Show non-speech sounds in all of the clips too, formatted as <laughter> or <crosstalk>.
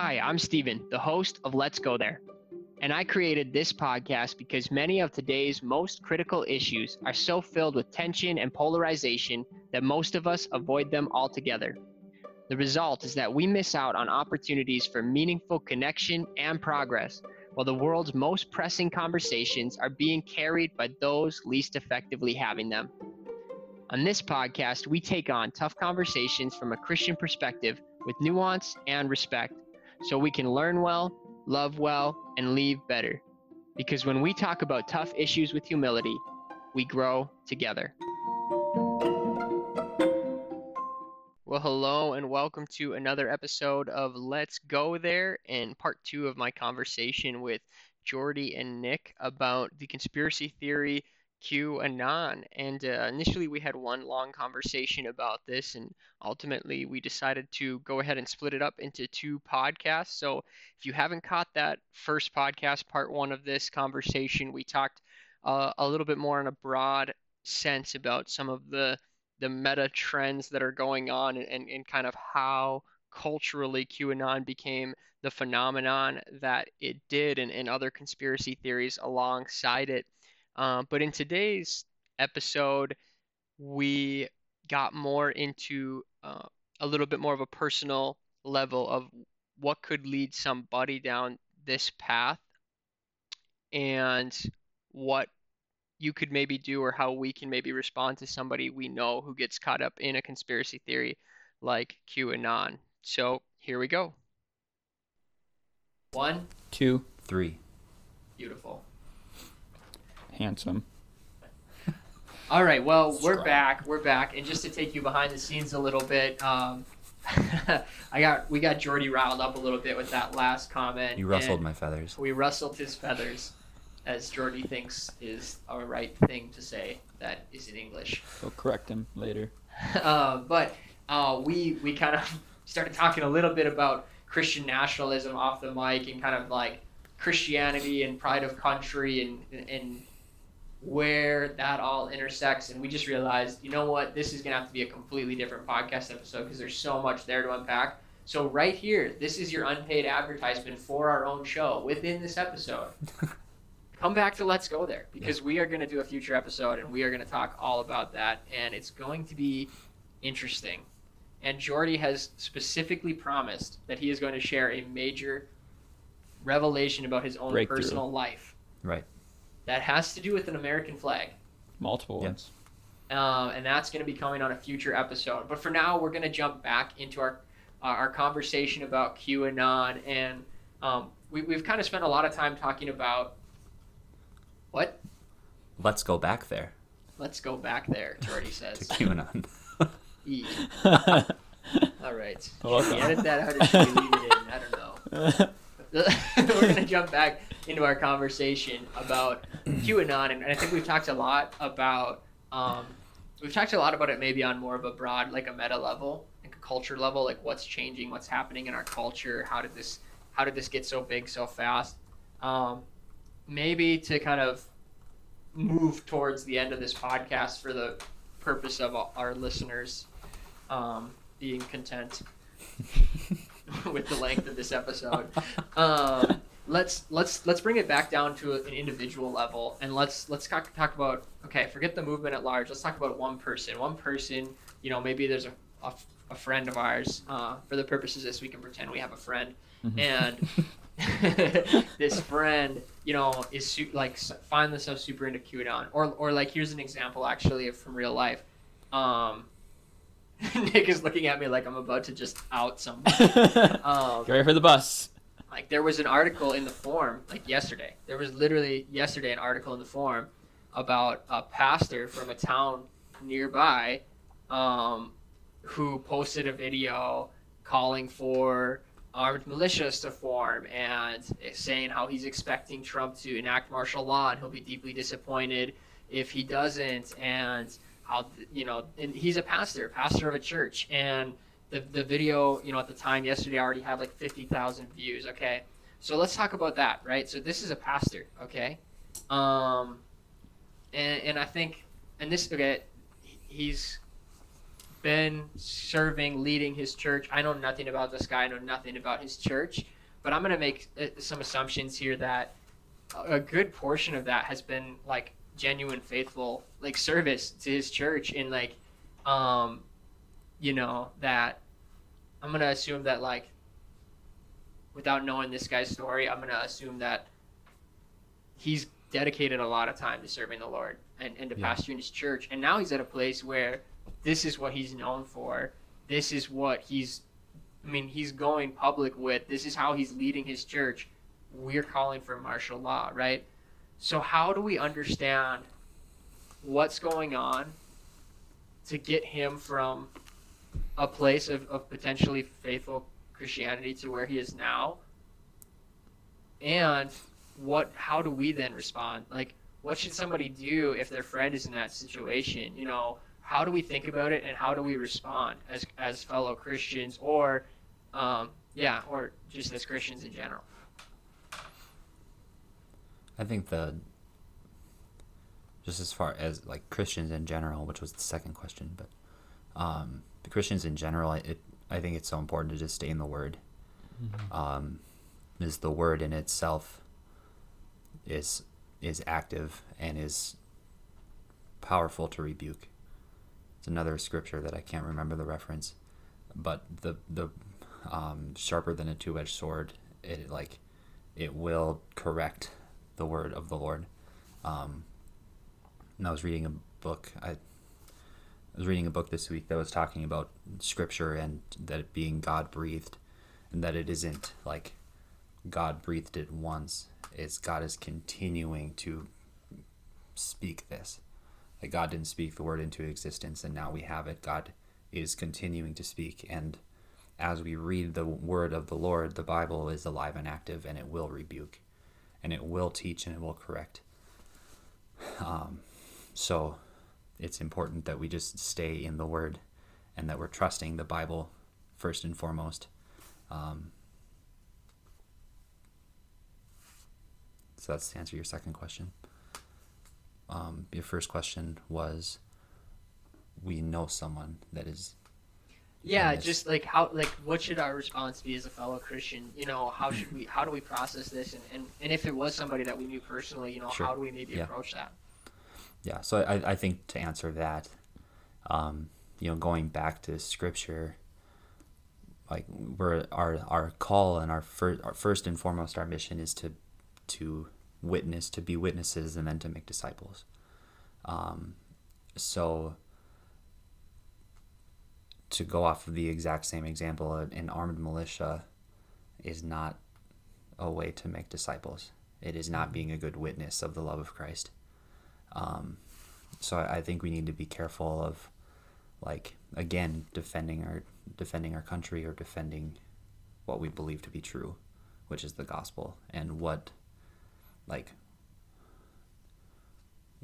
Hi, I'm Steven, the host of Let's Go There. And I created this podcast because many of today's most critical issues are so filled with tension and polarization that most of us avoid them altogether. The result is that we miss out on opportunities for meaningful connection and progress, while the world's most pressing conversations are being carried by those least effectively having them. On this podcast, we take on tough conversations from a Christian perspective with nuance and respect so we can learn well, love well, and leave better. Because when we talk about tough issues with humility, we grow together. Well, hello, and welcome to another episode of Let's Go There and part two of my conversation with Jordy and Nick about the conspiracy theory QAnon. And uh, initially, we had one long conversation about this, and ultimately, we decided to go ahead and split it up into two podcasts. So, if you haven't caught that first podcast, part one of this conversation, we talked uh, a little bit more in a broad sense about some of the the meta trends that are going on and, and kind of how culturally QAnon became the phenomenon that it did and, and other conspiracy theories alongside it. Uh, but in today's episode, we got more into uh, a little bit more of a personal level of what could lead somebody down this path and what you could maybe do or how we can maybe respond to somebody we know who gets caught up in a conspiracy theory like QAnon. So here we go. One, two, three. Beautiful. Handsome. All right, well, we're back. We're back, and just to take you behind the scenes a little bit, um, <laughs> I got we got Jordy riled up a little bit with that last comment. You rustled my feathers. We rustled his feathers, as Jordy thinks is a right thing to say. That is in English. We'll correct him later. <laughs> uh, but uh, we we kind of <laughs> started talking a little bit about Christian nationalism off the mic and kind of like Christianity and pride of country and and where that all intersects. And we just realized, you know what, this is gonna have to be a completely different podcast episode because there's so much there to unpack. So right here, this is your unpaid advertisement for our own show within this episode. <laughs> Come back to Let's Go There because we are going to do a future episode and we are going to talk all about that. And it's going to be interesting. And Jordy has specifically promised that he is going to share a major revelation about his own personal life Right. That has to do with an American flag. Multiple Yep. ones. Um, and that's going to be coming on a future episode. But for now, we're going to jump back into our uh, our conversation about QAnon, and um, we, we've kind of spent a lot of time talking about what. Let's go back there Let's go back there. Jordy <laughs> to says. QAnon. <laughs> E. <laughs> All right. Welcome. edit that out or should we leave it in? I don't know. We're going to jump back into our conversation about <clears throat> QAnon, and I think we've talked a lot about um, we've talked a lot about it maybe on more of a broad, like a meta level, like a culture level, like what's changing, what's happening in our culture, how did this how did this get so big so fast? Um, maybe to kind of move towards the end of this podcast for the purpose of our listeners um, being content <laughs> <laughs> with the length of this episode. Um, let's let's let's bring it back down to an individual level, and let's let's talk, talk about okay, forget the movement at large. Let's talk about one person. One person, you know, maybe there's a a, a friend of ours. Uh, for the purposes of this, we can pretend we have a friend, and <laughs> <laughs> this friend, you know, is su- like find themselves super into QAnon, or or like here's an example actually from real life. Um, <laughs> Nick is looking at me like I'm about to just out somebody. Um, Get ready for the bus. Like there was an article in the forum like yesterday. There was literally yesterday an article in the forum about a pastor from a town nearby um, who posted a video calling for armed militias to form and saying how he's expecting Trump to enact martial law and he'll be deeply disappointed if he doesn't and how you know and he's a pastor pastor of a church and the, the video you know at the time yesterday already had like 50,000 views okay so let's talk about that right so this is a pastor okay um and, and I think and this okay he's been serving, leading his church. I know nothing about this guy. I know nothing about his church, but I'm gonna make uh, some assumptions here that a good portion of that has been like genuine, faithful, like service to his church, and like, um, you know that I'm gonna assume that like, without knowing this guy's story, I'm gonna assume that he's dedicated a lot of time to serving the Lord and, and to Yeah. pastoring his church. And now he's at a place where this is what he's known for. This is what he's, I mean, he's going public with. This is how he's leading his church. We're calling for martial law, right? So, how do we understand what's going on to get him from a place of, of potentially faithful Christianity to where he is now? And what how do we then respond? Like what should somebody do if their friend is in that situation? You know how do we think about it and how do we respond as as fellow christians or um yeah or just as christians in general? I think the just as far as like Christians in general, which was the second question, but um, the Christians in general, I- it I think it's so important to just stay in the Word. Um, is the Word in itself is is active and is powerful to rebuke. It's another scripture that I can't remember the reference, but the the um, sharper than a two edged sword. It like it will correct the word of the Lord. Um, and I was reading a book. I, Was reading a book this week that was talking about scripture and that it being God breathed, and that it isn't like God breathed it once. It's God is continuing to speak this. Like God didn't speak the word into existence, and now we have it. God is continuing to speak, and as we read the word of the Lord, the Bible is alive and active, and it will rebuke, and it will teach, and it will correct. Um, so it's important that we just stay in the Word and that we're trusting the Bible first and foremost. Um, so that's to answer your second question. Um, your first question was we know someone that is yeah just like how like what should our response be as a fellow christian you know how should we how do we process this and and, and if it was somebody that we knew personally you know Sure. how do we maybe Yeah. approach that Yeah, so I, I think to answer that, um, you know, going back to scripture, like we're our our call and our first our first and foremost our mission is to to witness, to be witnesses, and then to make disciples. Um, so to go off of the exact same example, an an armed militia is not a way to make disciples. It is not being a good witness of the love of Christ. Um, so I, think we need to be careful of, like, again, defending our defending our country or defending what we believe to be true, which is the gospel, and what, like,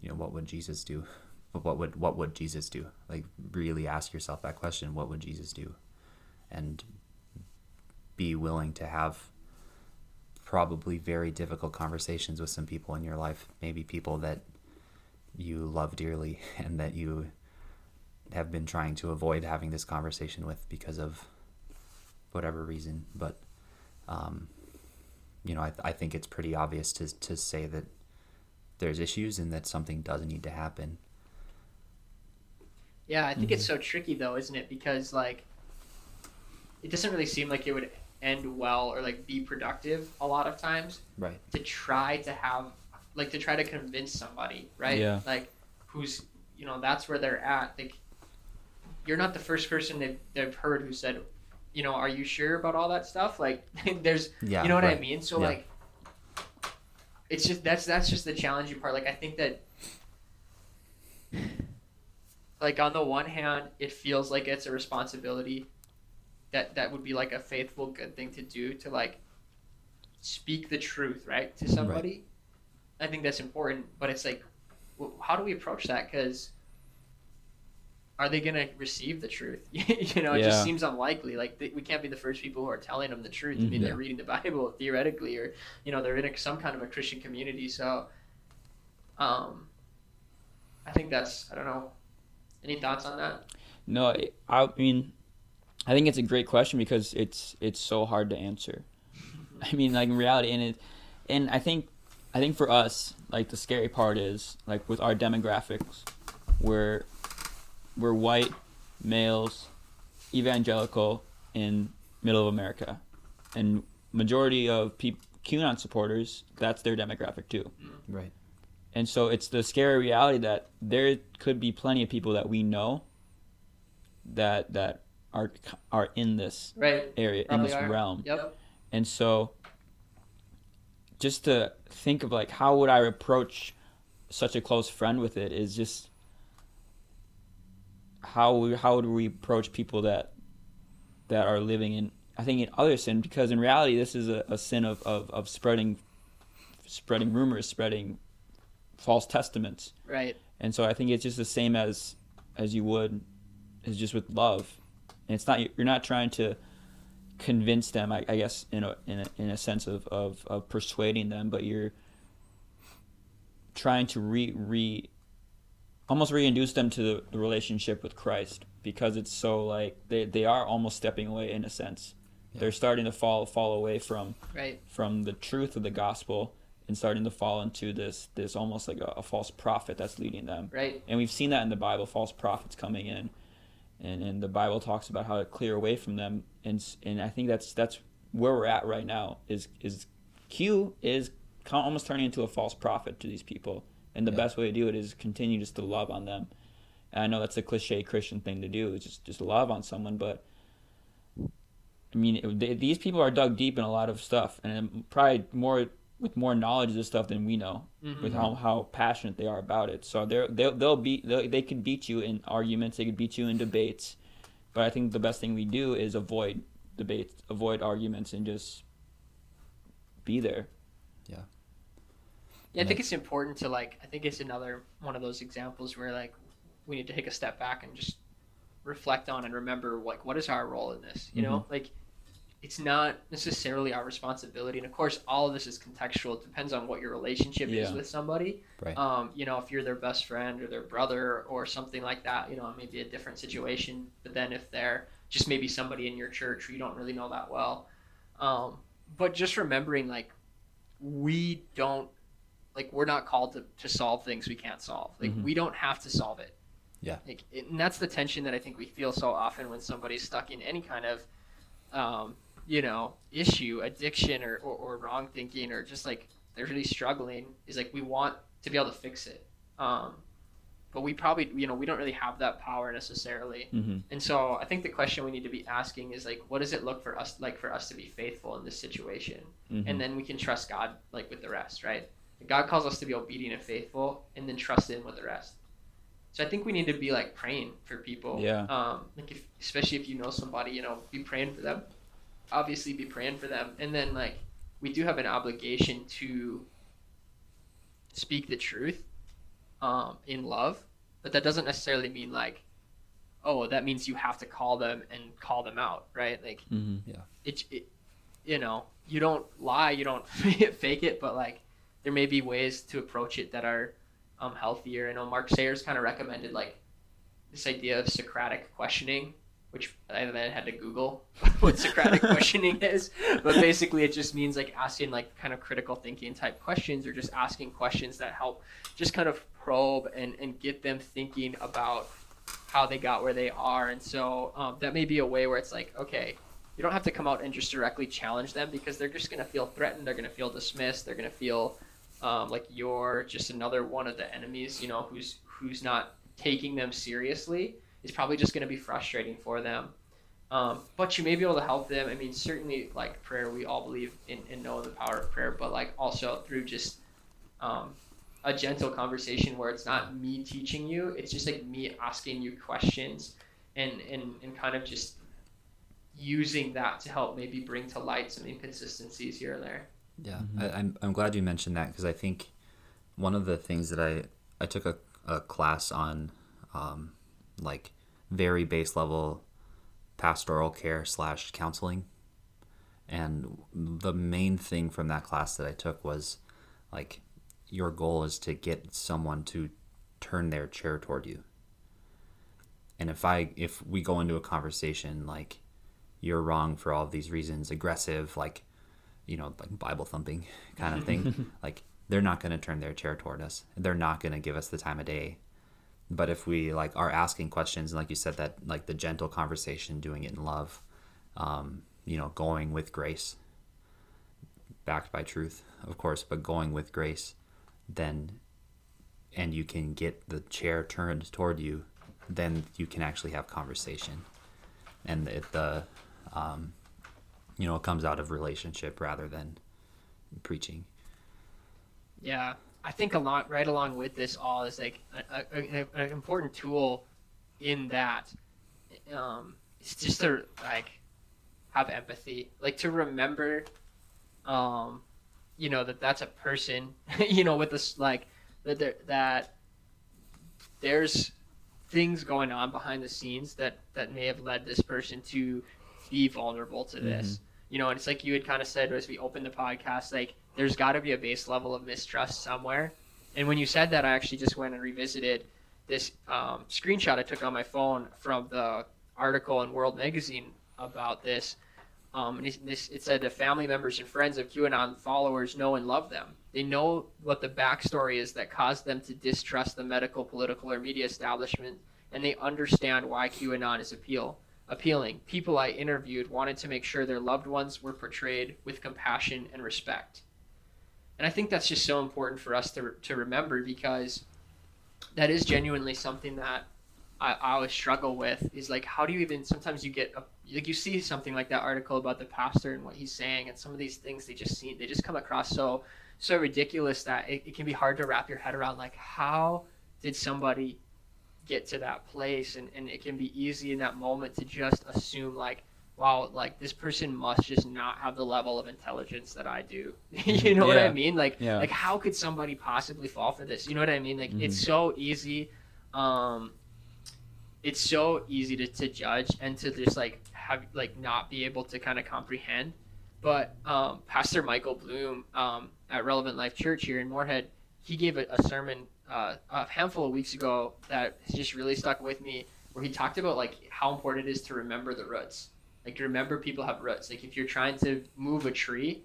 you know, what would Jesus do? But what would what would Jesus do? Like, really ask yourself that question: What would Jesus do? And be willing to have probably very difficult conversations with some people in your life, maybe people that you love dearly <laughs> and that you have been trying to avoid having this conversation with because of whatever reason. But, um, you know, I, I think it's pretty obvious to, to say that there's issues and that something does need to happen. Yeah, I think it's so tricky though, isn't it? Because like, it doesn't really seem like it would end well or like be productive a lot of times Right. to try to have like to try to convince somebody, right? Yeah. Like, who's you know that's where they're at. Like, you're not the first person they've, they've heard who said, you know, are you sure about all that stuff? Like, <laughs> there's Yeah. you know what I mean? So Yeah. like it's just that's that's just the challenging part. Like I think that like on the one hand, it feels like it's a responsibility that that would be like a faithful good thing to do to like speak the truth, right, to somebody. I think that's important, but it's like how do we approach that cuz are they going to receive the truth? <laughs> you know, it Yeah. just seems unlikely. Like th- we can't be the first people who are telling them the truth. I mean, Mhm. they're reading the <laughs> Bible theoretically, or you know, they're in a, some kind of a Christian community. So, um, I think that's I don't know. Any thoughts on that? No, I- I mean, I think it's a great question because it's it's so hard to answer. <laughs> I mean, like in reality, and it, and I think, I think for us, like the scary part is like with our demographics, we're we're white males, evangelical in middle of America, and majority of peop QAnon supporters, that's their demographic too. Mm-hmm. Right. And so it's the scary reality that there could be plenty of people that we know that that are are in this Right. area in this are. realm. Yep. And so just to think of like how would I approach such a close friend with it is just how we, how would we approach people that that are living in I think in other sin because in reality this is a, a sin of, of, of spreading spreading rumors, spreading false testaments. Right. And so I think it's just the same as as you would is just with love. And it's not you're not trying to convince them, I, I guess, in a, in a in a sense of, of, of persuading them, but you're trying to re re almost reintroduce them to the, the relationship with Christ because it's so like they, they are almost stepping away in a sense. They're starting to fall fall away from Right. from the truth of the gospel and starting to fall into this this almost like a, a false prophet that's leading them. Right. And we've seen that in the Bible, false prophets coming in, and and the Bible talks about how to clear away from them. And and I think that's that's where we're at right now. Is is Q is almost turning into a false prophet to these people, and the Yeah. best way to do it is continue just to love on them. And I know that's a cliche Christian thing to do, is just just love on someone, but. I mean, it, they, these people are dug deep in a lot of stuff, and probably more with more knowledge of this stuff than we know Mhm. with how, how passionate they are about it. So they're they'll, they'll beat they'll, they could beat you in arguments, they could beat you in debates, but I think the best thing we do is avoid debates, avoid arguments, and just be there. Yeah, Yeah, I think it's important to like. I think it's another one of those examples where like we need to take a step back and just reflect on and remember like what is our role in this. You know, like it's not necessarily our responsibility, and of course, all of this is contextual. It depends on what your relationship is with somebody. Right. Um, you know, if you're their best friend or their brother or something like that, you know, it may be a different situation. But then if they're just maybe somebody in your church who you don't really know that well, um, but just remembering like we don't like we're not called to, to solve things we can't solve. Like Mhm. we don't have to solve it. Yeah. Like and that's the tension that I think we feel so often when somebody's stuck in any kind of um, you know, issue, addiction or, or, or wrong thinking or just like they're really struggling is like we want to be able to fix it. Um, but we probably you know, we don't really have that power necessarily. Mm-hmm. And so I think the question we need to be asking is like, what does it look for us like for us to be faithful in this situation? Mm-hmm. And then we can trust God like with the rest, right? God calls us to be obedient and faithful, and then trust Him with the rest. So I think we need to be like praying for people. Yeah. Um, like if, especially if you know somebody, you know, be praying for them. Obviously, be praying for them, and then like we do have an obligation to speak the truth, um, in love, but that doesn't necessarily mean like, oh, that means you have to call them and call them out, right? Like Mm-hmm. it, it you know you don't lie you don't <laughs> fake it but like there may be ways to approach it that are um, healthier. I know mark sayers kind of recommended like this idea of socratic questioning which i then had to google <laughs> what socratic <laughs> questioning is but basically it just means like asking like kind of critical thinking type questions or just asking questions that help just kind of probe and, and get them thinking about how they got where they are and so um, that may be a way where it's like okay you don't have to come out and just directly challenge them because they're just going to feel threatened. They're going to feel dismissed. They're going to feel um, like you're just another one of the enemies, you know, who's who's not taking them seriously. It's probably just going to be frustrating for them. Um, but you may be able to help them. I mean, certainly, like prayer, we all believe in and know the power of prayer, but like also through just um, a gentle conversation where it's not me teaching you, it's just like me asking you questions and, and, and kind of just using that to help maybe bring to light some inconsistencies here and there. Yeah, Mhm. I, I'm I'm glad you mentioned that because I think one of the things that I I took a, a class on, um, like very base level pastoral care slash counseling, and the main thing from that class that I took was like your goal is to get someone to turn their chair toward you. and if I if we go into a conversation like you're wrong for all of these reasons, aggressive, like you know, like Bible thumping <laughs> kind of thing, <laughs> like they're not going to turn their chair toward us. They're not going to give us the time of day. But if we like are asking questions, and like you said, that like the gentle conversation, doing it in love, um, you know, going with grace, backed by truth, of course, but going with grace, then, and you can get the chair turned toward you, then you can actually have conversation, and it, the, um, you know, it comes out of relationship rather than preaching. Yeah, I think a lot right along with this all is like an important tool in that. Um, it's just to like have empathy, like to remember, um, you know that that's a person, <laughs> you know, with this like that there, that there's things going on behind the scenes that that may have led this person to be vulnerable to this. Mm-hmm. You know, and it's like you had kind of said as we opened the podcast, like there's got to be a base level of mistrust somewhere. And when you said that, I actually just went and revisited this um, screenshot I took on my phone from the article in World Magazine about this. Um, and this, it said the family members and friends of QAnon followers know and love them. They know what the backstory is that caused them to distrust the medical, political, or media establishment, and they understand why QAnon is appeal appealing. People I interviewed wanted to make sure their loved ones were portrayed with compassion and respect. And I think that's just so important for us to, to remember because that is genuinely something that I, I always struggle with is like, how do you even, sometimes you get, a, like you see something like that article about the pastor and what he's saying and some of these things they just see, they just come across so, so ridiculous that it, it can be hard to wrap your head around like, how did somebody get to that place? And, and it can be easy in that moment to just assume like, wow, like this person must just not have the level of intelligence that I do. <laughs> you know yeah. what I mean? Like, yeah. like how could somebody possibly fall for this? You know what I mean? Like, mm-hmm. it's so easy. Um, it's so easy to, to judge and to just like have like not be able to kind of comprehend. But um, Pastor Michael Bloom um, at Relevant Life Church here in Moorhead, he gave a, a sermon uh, a handful of weeks ago that just really stuck with me, where he talked about like how important it is to remember the roots like remember people have roots. Like if you're trying to move a tree,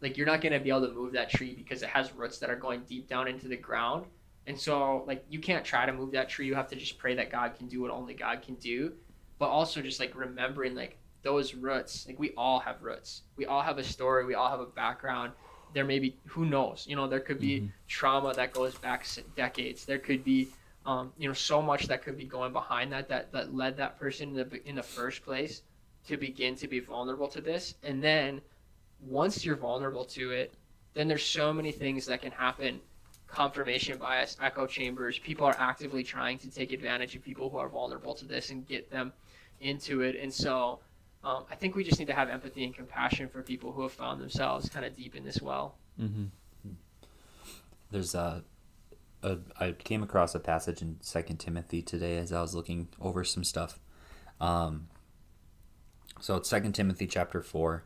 like you're not gonna be able to move that tree because it has roots that are going deep down into the ground. And so like you can't try to move that tree. You have to just pray that God can do what only God can do. But also just like remembering like those roots. Like we all have roots. We all have a story. We all have a background. There may be who knows. You know, there could be mm-hmm. trauma that goes back decades. There could be um, you know so much that could be going behind that that that led that person in the in the first place to begin to be vulnerable to this. And then once you're vulnerable to it, then there's so many things that can happen confirmation bias, echo chambers. People are actively trying to take advantage of people who are vulnerable to this and get them into it. And so um, I think we just need to have empathy and compassion for people who have found themselves kind of deep in this well. Mm-hmm. There's a, I came across a passage in Second Timothy today as I was looking over some stuff. Um, so it's Second Timothy chapter four,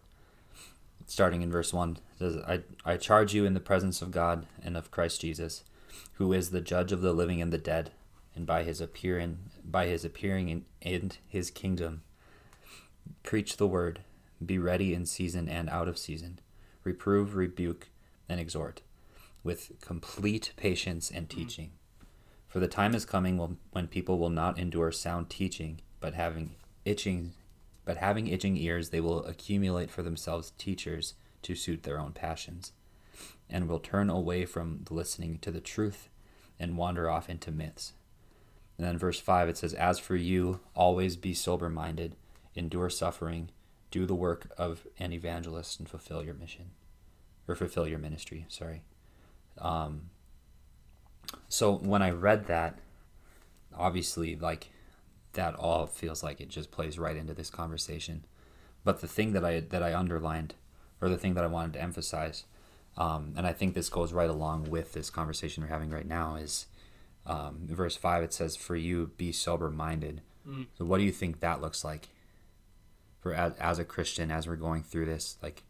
starting in verse one. It says, I, I charge you in the presence of God and of Christ Jesus, who is the judge of the living and the dead, and by his appearing by his appearing in, in his kingdom, preach the word, be ready in season and out of season, reprove, rebuke, and exhort, with complete patience and mm. teaching. For the time is coming when people will not endure sound teaching, but having itching but having itching ears, they will accumulate for themselves teachers to suit their own passions, and will turn away from listening to the truth and wander off into myths. And then verse 5 it says, As for you, always be sober minded, endure suffering, do the work of an evangelist, and fulfill your mission. Or fulfill your ministry, sorry. Um, so when I read that, obviously, like, that all feels like it just plays right into this conversation. But the thing that I that I underlined, or the thing that I wanted to emphasize, um, and I think this goes right along with this conversation we're having right now, is um, verse five. It says, "For you, be sober minded." Mm. So, what do you think that looks like for as, as a Christian as we're going through this? Like,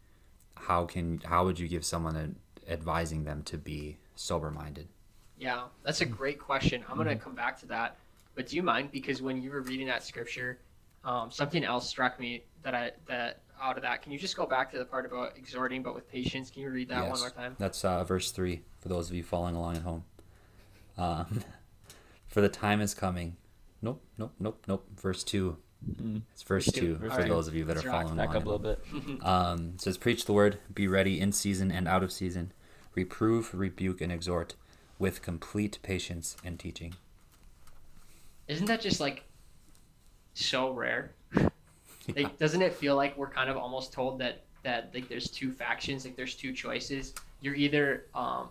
how can how would you give someone a, advising them to be sober minded? Yeah, that's a great question. I'm mm-hmm. going to come back to that But do you mind because when you were reading that scripture, um, something else struck me that I that out of that. Can you just go back to the part about exhorting, but with patience? Can you read that one more time? That's uh, verse 3 for those of you following along at home. Um, <laughs> for the time is coming. Nope, nope, nope, nope. Verse 2. Mm. It's verse Verse two. 2 Verse for two. those of you that Let's are following Back along. up a little bit. Um, it says, Preach the word, be ready in season and out of season, reprove, rebuke, and exhort with complete patience and teaching. Isn't that just like so rare? <laughs> Yeah. Like, doesn't it feel like we're kind of almost told that that like there's two factions, like there's two choices. You're either um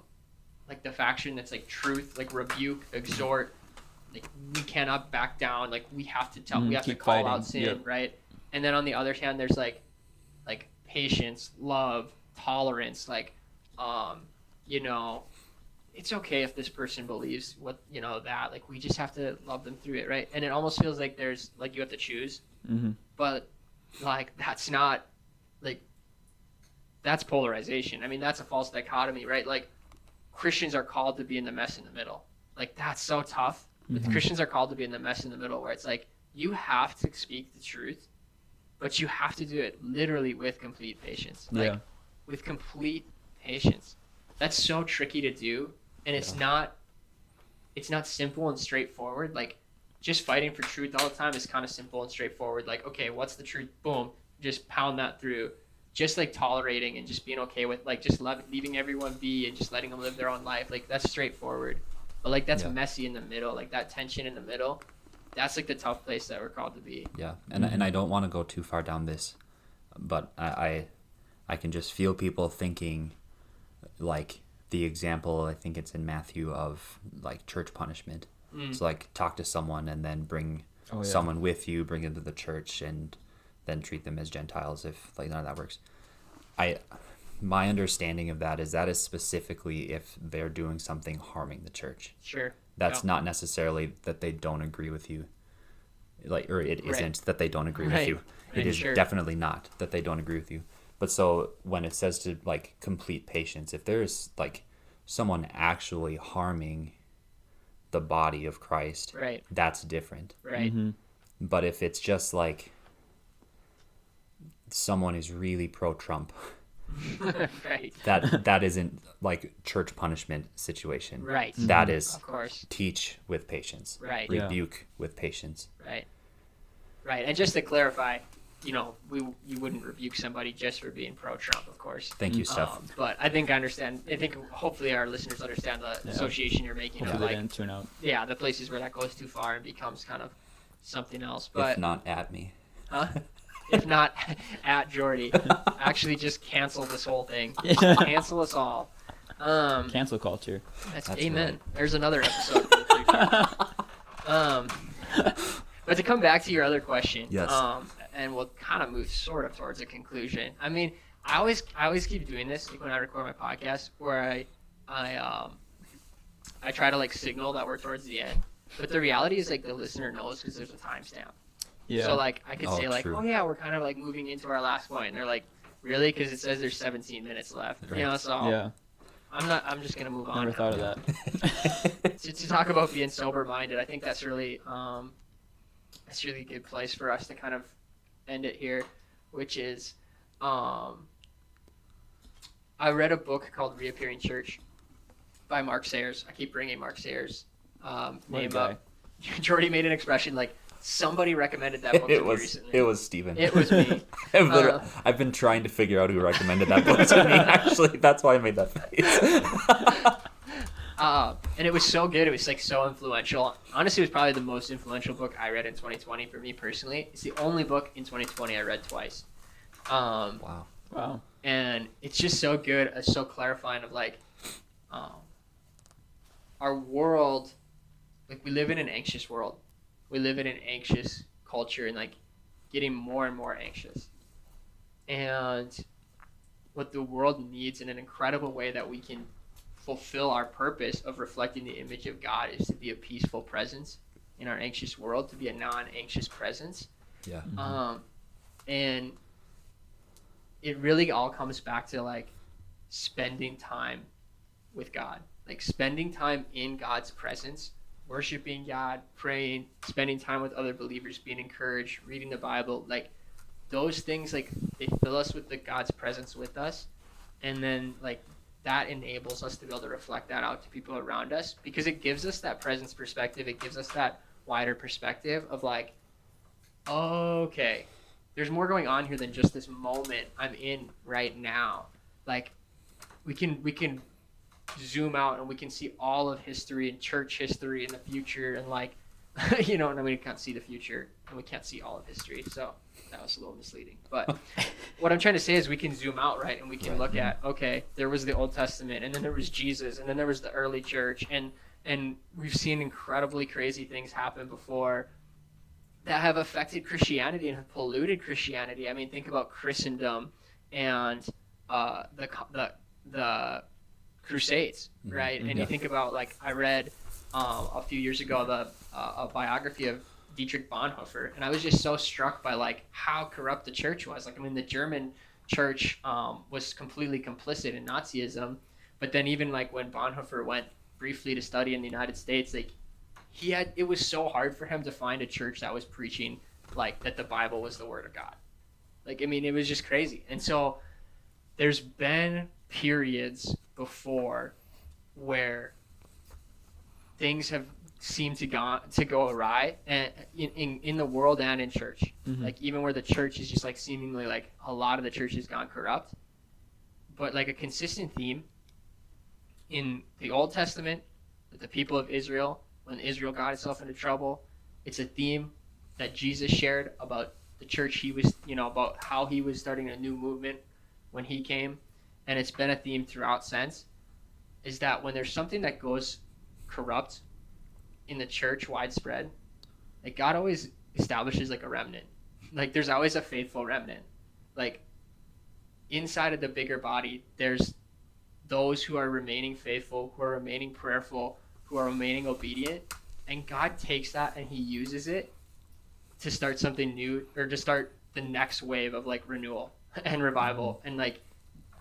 like the faction that's like truth, like rebuke, exhort, like we cannot back down, like we have to tell, Mm, we have to call fighting. out sin, Yep. right? And then on the other hand, there's like like patience, love, tolerance, like um you know it's okay if this person believes what you know that like we just have to love them through it right? And it almost feels like there's like you have to choose. Hmm but like that's not like that's polarization. I mean that's a false dichotomy right? Like christians are called to be in the mess in the middle. Like that's so tough. But Mhm. christians are called to be in the mess in the middle where it's like you have to speak the truth but you have to do it literally with complete patience. Like Yeah. with complete patience. That's so tricky to do and it's Yeah. not it's not simple and straightforward. Like just fighting for truth all the time is kind of simple and straightforward. Like okay what's the truth? Boom. Just pound that through. Just like tolerating and just being okay with like just love, leaving everyone be and just letting them live their own life. Like that's straightforward. But like that's Yeah. messy in the middle. Like that tension in the middle that's like the tough place that we're called to be. Yeah, and and I don't want to go too far down this, but I, I I can just feel people thinking, like the example I think it's in Matthew of like church punishment. Mm. So like talk to someone and then bring Oh, yeah. someone with you, bring them to the church, and then treat them as Gentiles if like none of that works. I my understanding of that is that is specifically if they're doing something harming the church sure that's Yeah. not necessarily that they don't agree with you like or it Right. not that they don't agree Right. with you it is sure. definitely not that they don't agree with you but so when it says to like complete patience if there's like someone actually harming the body of christ right that's different right Mhm. but if it's just like someone is really pro trump <laughs> right that that isn't like church punishment situation right That is of course teach with patience Right. Yeah. rebuke with patience Right. Right. And just to clarify, you know, we you wouldn't rebuke somebody just for being pro Trump, of course. thank you steph Um, but I think I understand. I think hopefully our listeners understand the Yeah. association you're making Hopefully of they like, didn't tune out. yeah, the places where that goes too far and becomes kind of something else. But if not at me huh? if not <laughs> at Jordy, actually just cancel this whole thing. <laughs> Yeah. Cancel us all. Um, Cancel culture. That's, That's amen. right. There's another episode. for the future. um, but to come back to your other question, Yes. um, and we'll kind of move sort of towards a conclusion. I mean, I always, I always keep doing this like when I record my podcast, where I, I, um, I try to like signal that we're towards the end. But the reality is like the listener knows because there's a timestamp. Yeah. So like I could Oh, say like, true. oh yeah, we're kind of like moving into our last point, and they're like, really? Because it says there's 17 minutes left. You know, so yeah. I'm not. I'm just gonna move on. Never thought of that. <laughs> to, to talk about being sober minded, I think that's really um, that's really a good place for us to kind of end it here, which is um, I read a book called Reappearing Church by Mark Sayers. I keep bringing Mark Sayers um, name guy. up. <laughs> Jordy made an expression like somebody recommended that <laughs> book to it me was recently. it was Steven. It was me. <laughs> I've, Uh, I've been trying to figure out who recommended that book to me. Actually, that's why I made that face. Uh, and it was so good. It was like so influential. Honestly, it was probably the most influential book I read in 2020 for me personally. It's the only book in 2020 I read twice. Um, wow. Wow. and it's just so good. It's so clarifying of like, um, our world, like we live in an anxious world. We live in an anxious culture and like getting more and more anxious. And what the world needs in an incredible way that we can fulfill our purpose of reflecting the image of God is to be a peaceful presence in our anxious world, to be a non-anxious presence. Yeah. Mhm. Um, and it really all comes back to like spending time with God, like spending time in God's presence worshiping God, praying, spending time with other believers, being encouraged, reading the Bible, like those things like they fill us with the God's presence with us. And then like that enables us to be able to reflect that out to people around us because it gives us that presence perspective. It gives us that wider perspective of like, okay, there's more going on here than just this moment I'm in right now. Like we can we can zoom out and we can see all of history and church history in the future and like <laughs> you know, and we can't see the future and we can't see all of history. So that was a little misleading. But <laughs> what I'm trying to say is we can zoom out, right? And we can look at, okay, there was the Old Testament and then there was Jesus and then there was the early church and and we've seen incredibly crazy things happen before that have affected Christianity and have polluted Christianity. I mean, think about Christendom and uh, the the the Crusades, right? And Yeah. you think about like I read um, a few years ago the uh, a biography of Dietrich Bonhoeffer, and I was just so struck by like how corrupt the church was. Like I mean, the German church um, was completely complicit in Nazism, but then even like when Bonhoeffer went briefly to study in the United States, like he had it was so hard for him to find a church that was preaching like that the Bible was the word of God. Like I mean, it was just crazy. And so there's been periods before where things have seemed to go to go awry and in, in, in the world and in church. Mhm. like even where the church is just like seemingly like a lot of the church has gone corrupt. But like a consistent theme in the old testament with the people of israel when israel got itself into trouble it's a theme that jesus shared about the church he was you know about how he was starting a new movement when he came. And it's been a theme throughout since is that when there's something that goes corrupt in the church widespread like god always establishes like a remnant. Like there's always a faithful remnant. Like inside of the bigger body there's those who are remaining faithful who are remaining prayerful who are remaining obedient and god takes that and he uses it to start something new or to start the next wave of like renewal <laughs> and revival and like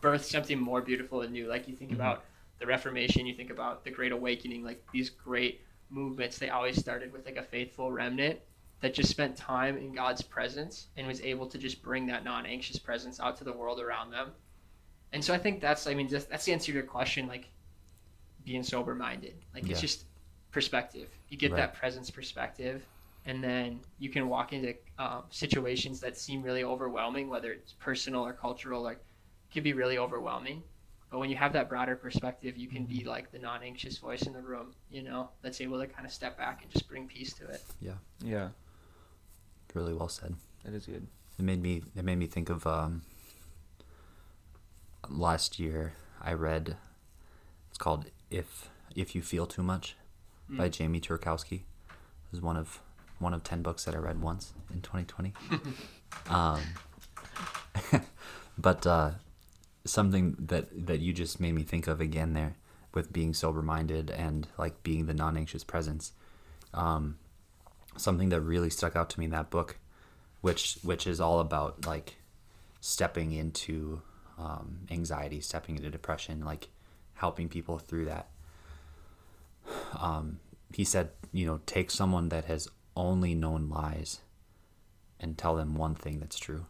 birth something more beautiful and new. Like you think Mhm. about the reformation you think about the great awakening like these great movements they always started with like a faithful remnant that just spent time in God's presence and was able to just bring that non-anxious presence out to the world around them. And so I think that's I mean just that's the answer to your question like being sober minded. Like Yeah. it's just perspective. You get Right. that presence perspective and then you can walk into um, situations that seem really overwhelming whether it's personal or cultural like it can be really overwhelming. But when you have that broader perspective, you can be like the non-anxious voice in the room, you know, that's able to kind of step back and just bring peace to it. Yeah, Yeah. Really well said. that is good. It made me it made me think of um, last year I read it's called If If You Feel Too Much by Mm. Jamie Tworkowski. It was one of one of ten books that I read once in 2020. <laughs> um, <laughs> but uh, something that that you just made me think of again there with being sober minded and like being the non anxious presence. Um, something that really stuck out to me in that book which which is all about like stepping into um, anxiety, stepping into depression, like helping people through that. Um, he said, you know, take someone that has only known lies and tell them one thing that's true.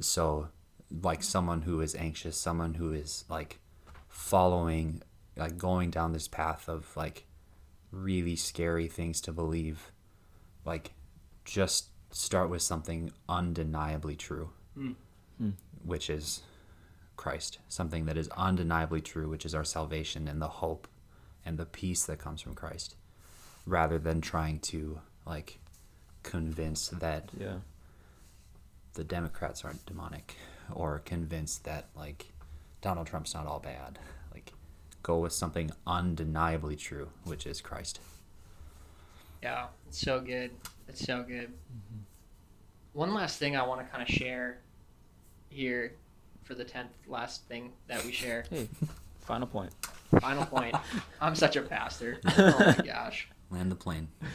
So, like someone who is anxious, someone who is like following, like going down this path of like really scary things to believe, like just start with something undeniably true. Hmm. which is Christ. Something that is undeniably true, which is our salvation and the hope and the peace that comes from Christ, rather than trying to like convince that Yeah, the Democrats aren't demonic or convinced that like Donald Trump's not all bad. Like go with something undeniably true, which is Christ. Yeah, it's so good. It's so good. Mm-hmm. One last thing I want to kind of share here for the 10th last thing that we share. Hey, final point. Final point. <laughs> I'm such a pastor. <laughs> Oh my gosh. Land the plane. <laughs>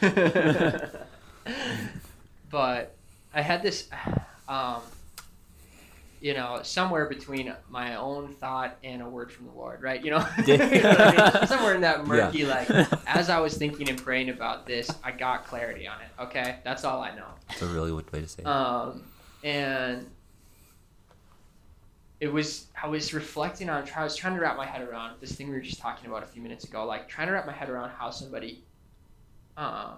but I had this um you know, somewhere between my own thought and a word from the Lord, right? You know, <laughs> You know I mean? <laughs> somewhere in that murky, Yeah. like, <laughs> as I was thinking and praying about this, I got clarity on it. Okay, that's all I know. That's a really good way to say it. Um, and it was I was reflecting on I was trying to wrap my head around this thing we were just talking about a few minutes ago, like trying to wrap my head around how somebody, um,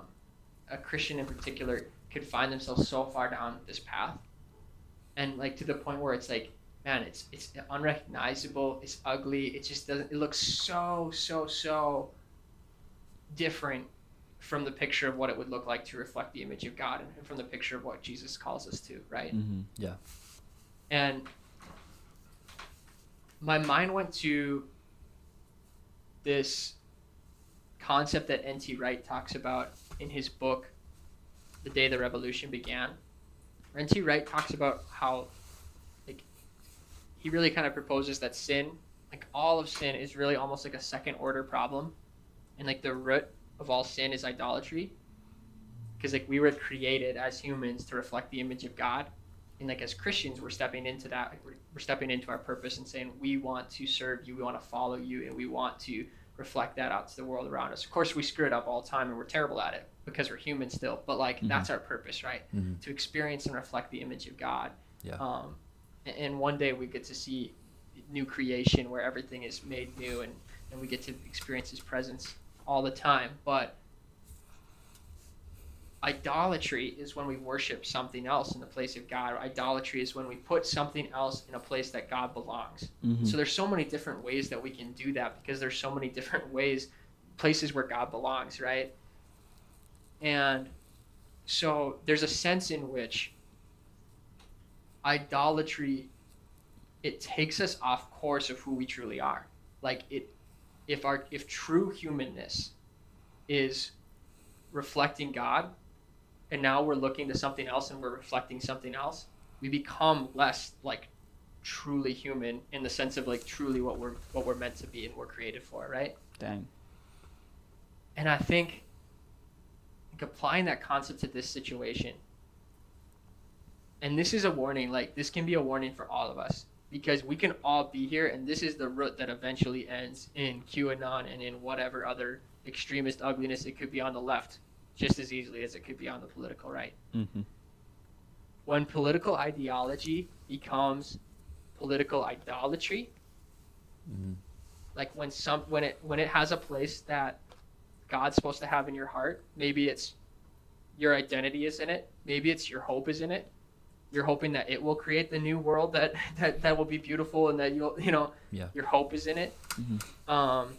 a Christian in particular, could find themselves so far down this path, and like to the point where it's like, man, it's it's unrecognizable, it's ugly, it just doesn't, it looks so so so different from the picture of what it would look like to reflect the image of God and from the picture of what Jesus calls us to, right? Mm-hmm. And my mind went to this concept that N.T. Wright talks about in his book, The Day the Revolution Began. N.T. Wright talks about how, like, he really kind of proposes that sin, like, all of sin is really almost like a second order problem. And, like, the root of all sin is idolatry. Because, like, we were created as humans to reflect the image of God and like as Christians, we're stepping into that. Like, we're, we're stepping into our purpose and saying we want to serve you, we want to follow you, and we want to reflect that out to the world around us. Of course, we screw it up all the time, and we're terrible at it because we're human still. But like Mhm. that's our purpose, right? Mhm. To experience and reflect the image of God. Yeah. Um, and, and one day we get to see new creation where everything is made new, and and we get to experience His presence all the time. But idolatry is when we worship something else in the place of God. Idolatry is when we put something else in a place that God belongs. Mm-hmm. So there's so many different ways that we can do that because there's so many different <laughs> ways, places where God belongs, right? And so there's a sense in which idolatry it takes us off course of who we truly are. Like it if our if true humanness is reflecting God and now we're looking to something else and we're reflecting something else, we become less like truly human in the sense of like truly what we're what we're meant to be and we're created for, right? Dang. And I think like, applying that concept to this situation, and this is a warning, like this can be a warning for all of us because we can all be here, and this is the root that eventually ends in QAnon and in whatever other extremist ugliness it could be on the left, just as easily as it could be on the political right. Mm-hmm. When political ideology becomes political idolatry, Mhm. like when some when it when it has a place that God's supposed to have in your heart, maybe it's your identity is in it, maybe it's your hope is in it. You're hoping that it will create the new world that <laughs> that, that will be beautiful and that you'll you know Yeah. your hope is in it. Mhm. Um,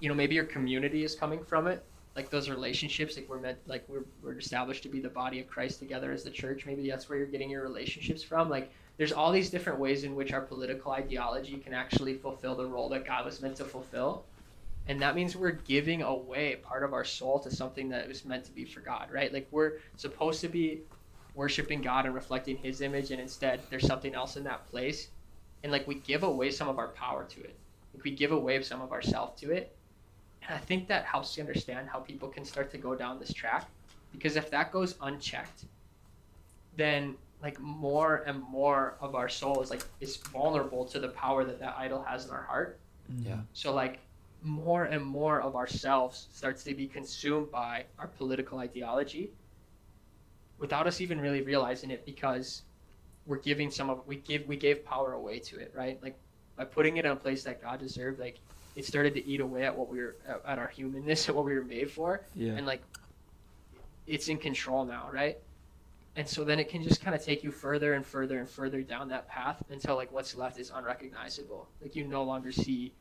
you know maybe your community is coming from it, like those relationships. Like we're meant like we're we're established to be the body of Christ together as the church. Maybe that's where you're getting your relationships from. Like there's all these different ways in which our political ideology can actually fulfill the role that God was meant to fulfill. And that means we're giving away part of our soul to something that was meant to be for God, right? Like we're supposed to be worshiping God and reflecting his image and instead there's something else in that place. And like we give away some of our power to it. Like we give away some of ourself to it. And I think that helps you understand how people can start to go down this track. Because if that goes unchecked, then like more and more of our soul is like is vulnerable to the power that that idol has in our heart. Mm-hmm. Yeah. So like more and more of ourselves starts to be consumed by our political ideology without us even really realizing it because we're giving some of we give we gave power away to it, right? Like by putting it in a place that God deserved, like it started to eat away at what we were at, our humanness, at what we were made for Yeah. and like it's in control now, right? And so then it can just kind of take you further and further and further down that path until like what's left is unrecognizable. Like you no longer see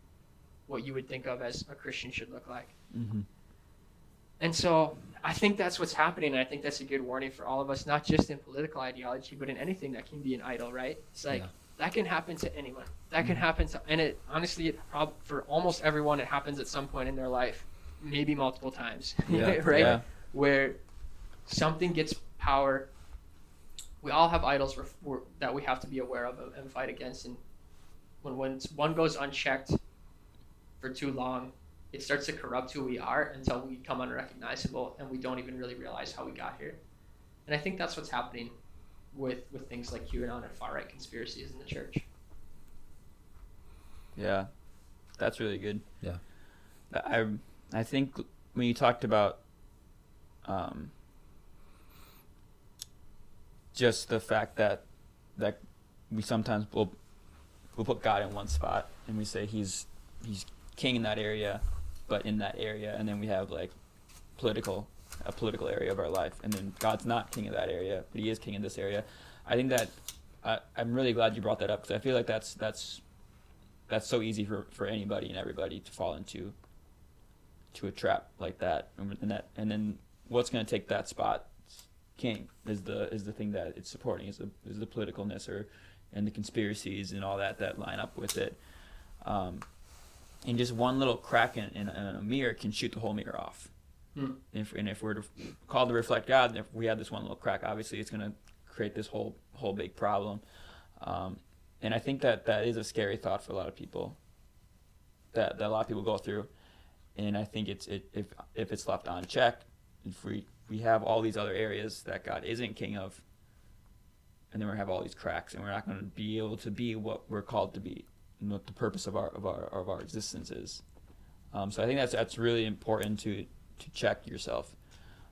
what you would think of as a Christian should look like. Mm-hmm. And so I think that's what's happening. And I think that's a good warning for all of us, not just in political ideology, but in anything that can be an idol, right? It's like Yeah. That can happen to anyone. That can Mhm. happen to, and it honestly, it prob- for almost everyone, it happens at some point in their life, maybe multiple times, <laughs> Yeah. <laughs> right? Yeah. Where something gets power. We all have idols we're, that we have to be aware of and fight against. And when, when one goes unchecked for too long, it starts to corrupt who we are until we become unrecognizable and we don't even really realize how we got here. And I think that's what's happening with with things like QAnon and far right conspiracies in the church. Yeah, that's really good. Yeah. I I think when you talked about um, just the fact that that we sometimes will we'll put God in one spot and we say he's he's king in that area, but in that area, and then we have like political a political area of our life, and then God's not king of that area, but He is king in this area. I think that I, I'm really glad you brought that up because I feel like that's that's that's so easy for, for anybody and everybody to fall into to a trap like that. And that and then what's going to take that spot? King is the is the thing that it's supporting is the is the politicalness or and the conspiracies and all that that line up with it. Um, and just one little crack in, in, a mirror can shoot the whole mirror off Hmm. if, and if we're called to reflect God if we have this one little crack obviously it's going to create this whole whole big problem um, and I think that that is a scary thought for a lot of people. That, that a lot of people go through, and I think it's it if if it's left unchecked, if we we have all these other areas that God isn't king of, and then we have all these cracks, and we're not going to be able to be what we're called to be, and what the purpose of our of our of our existence is. Um, so I think that's that's really important to to check yourself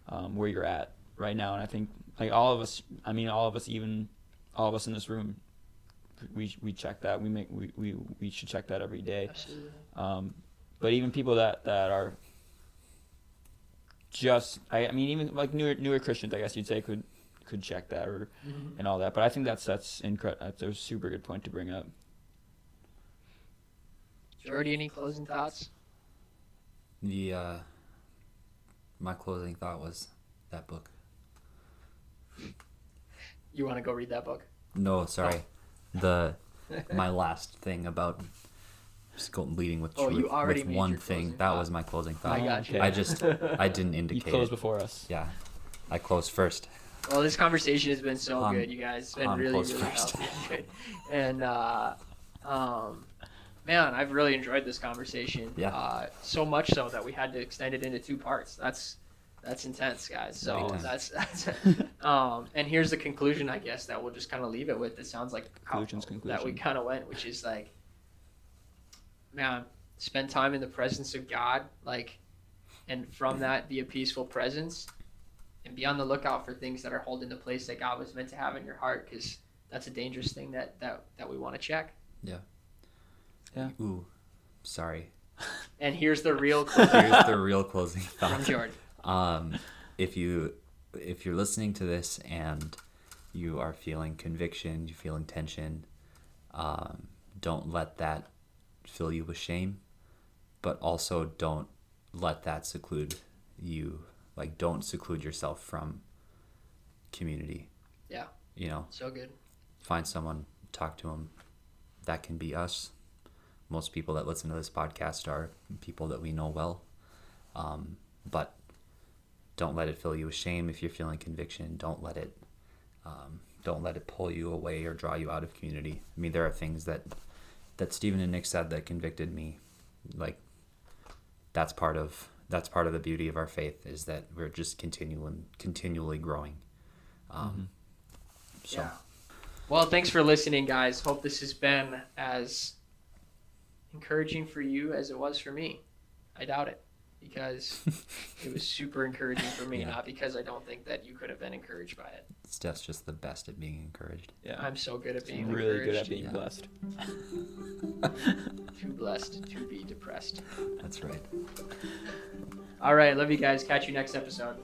um, where you're at right now, and I think like all of us, I mean all of us, even all of us in this room we we check that. We make we, we, we should check that every day. Absolutely. Um, but even people that, that are just I, I mean even like newer newer Christians I guess you'd say could could check that or Mhm. and all that. But I think that's that's incredible. That's a super good point to bring up. Jordy, any closing thoughts? The uh, my closing thought was that book. You want to go read that book? No, sorry. The <laughs> my last thing about just go leading with Oh, you already with made one your thing. closing That thought. was my closing thought. I got you. I just I didn't indicate. <laughs> You indicate. closed it. before us. Yeah, I closed first. Well, this conversation has been so On- good, you guys. It's been on really, close really first. healthy. <laughs> and uh, um, man, I've really enjoyed this conversation. Yeah. Uh, so much so that we had to extend it into two parts. That's that's intense, guys. So that's that's. <laughs> um, and here's the conclusion, I guess, that we'll just kind of leave it with. It sounds like Conclusions, Conclusion's that we kind of went, which is like, man, spend time in the presence of God, like, and from that be a peaceful presence, and be on the lookout for things that are holding the place that God was meant to have in your heart, because that's a dangerous thing that that that we want to check. Ooh, sorry. And here's the real closing <laughs> Here's the real closing from thought. Jordan. Um, if you if you're listening to this and you are feeling conviction, you're feeling tension, um, don't let that fill you with shame, but also don't let that seclude you. Like, don't seclude yourself from community. Yeah. You know, So good. find someone, talk to them. That can be us. Most people that listen to this podcast are people that we know well. Um, but don't let it fill you with shame if you're feeling conviction. Don't let it um, don't let it pull you away or draw you out of community. I mean, there are things that that Stephen and Nick said that convicted me. Like that's part of that's part of the beauty of our faith is that we're just continuing continually growing. Um, So Yeah. Well, thanks for listening, guys. Hope this has been as encouraging for you as it was for me. I doubt it because it was <laughs> super encouraging for me, Yeah. not because I don't think that you could have been encouraged by it. Steph's just the best at being encouraged. Yeah. I'm so good at being really good at being Yeah. blessed. <laughs> Too blessed to be depressed. That's right. All right, love you guys. Catch you next episode.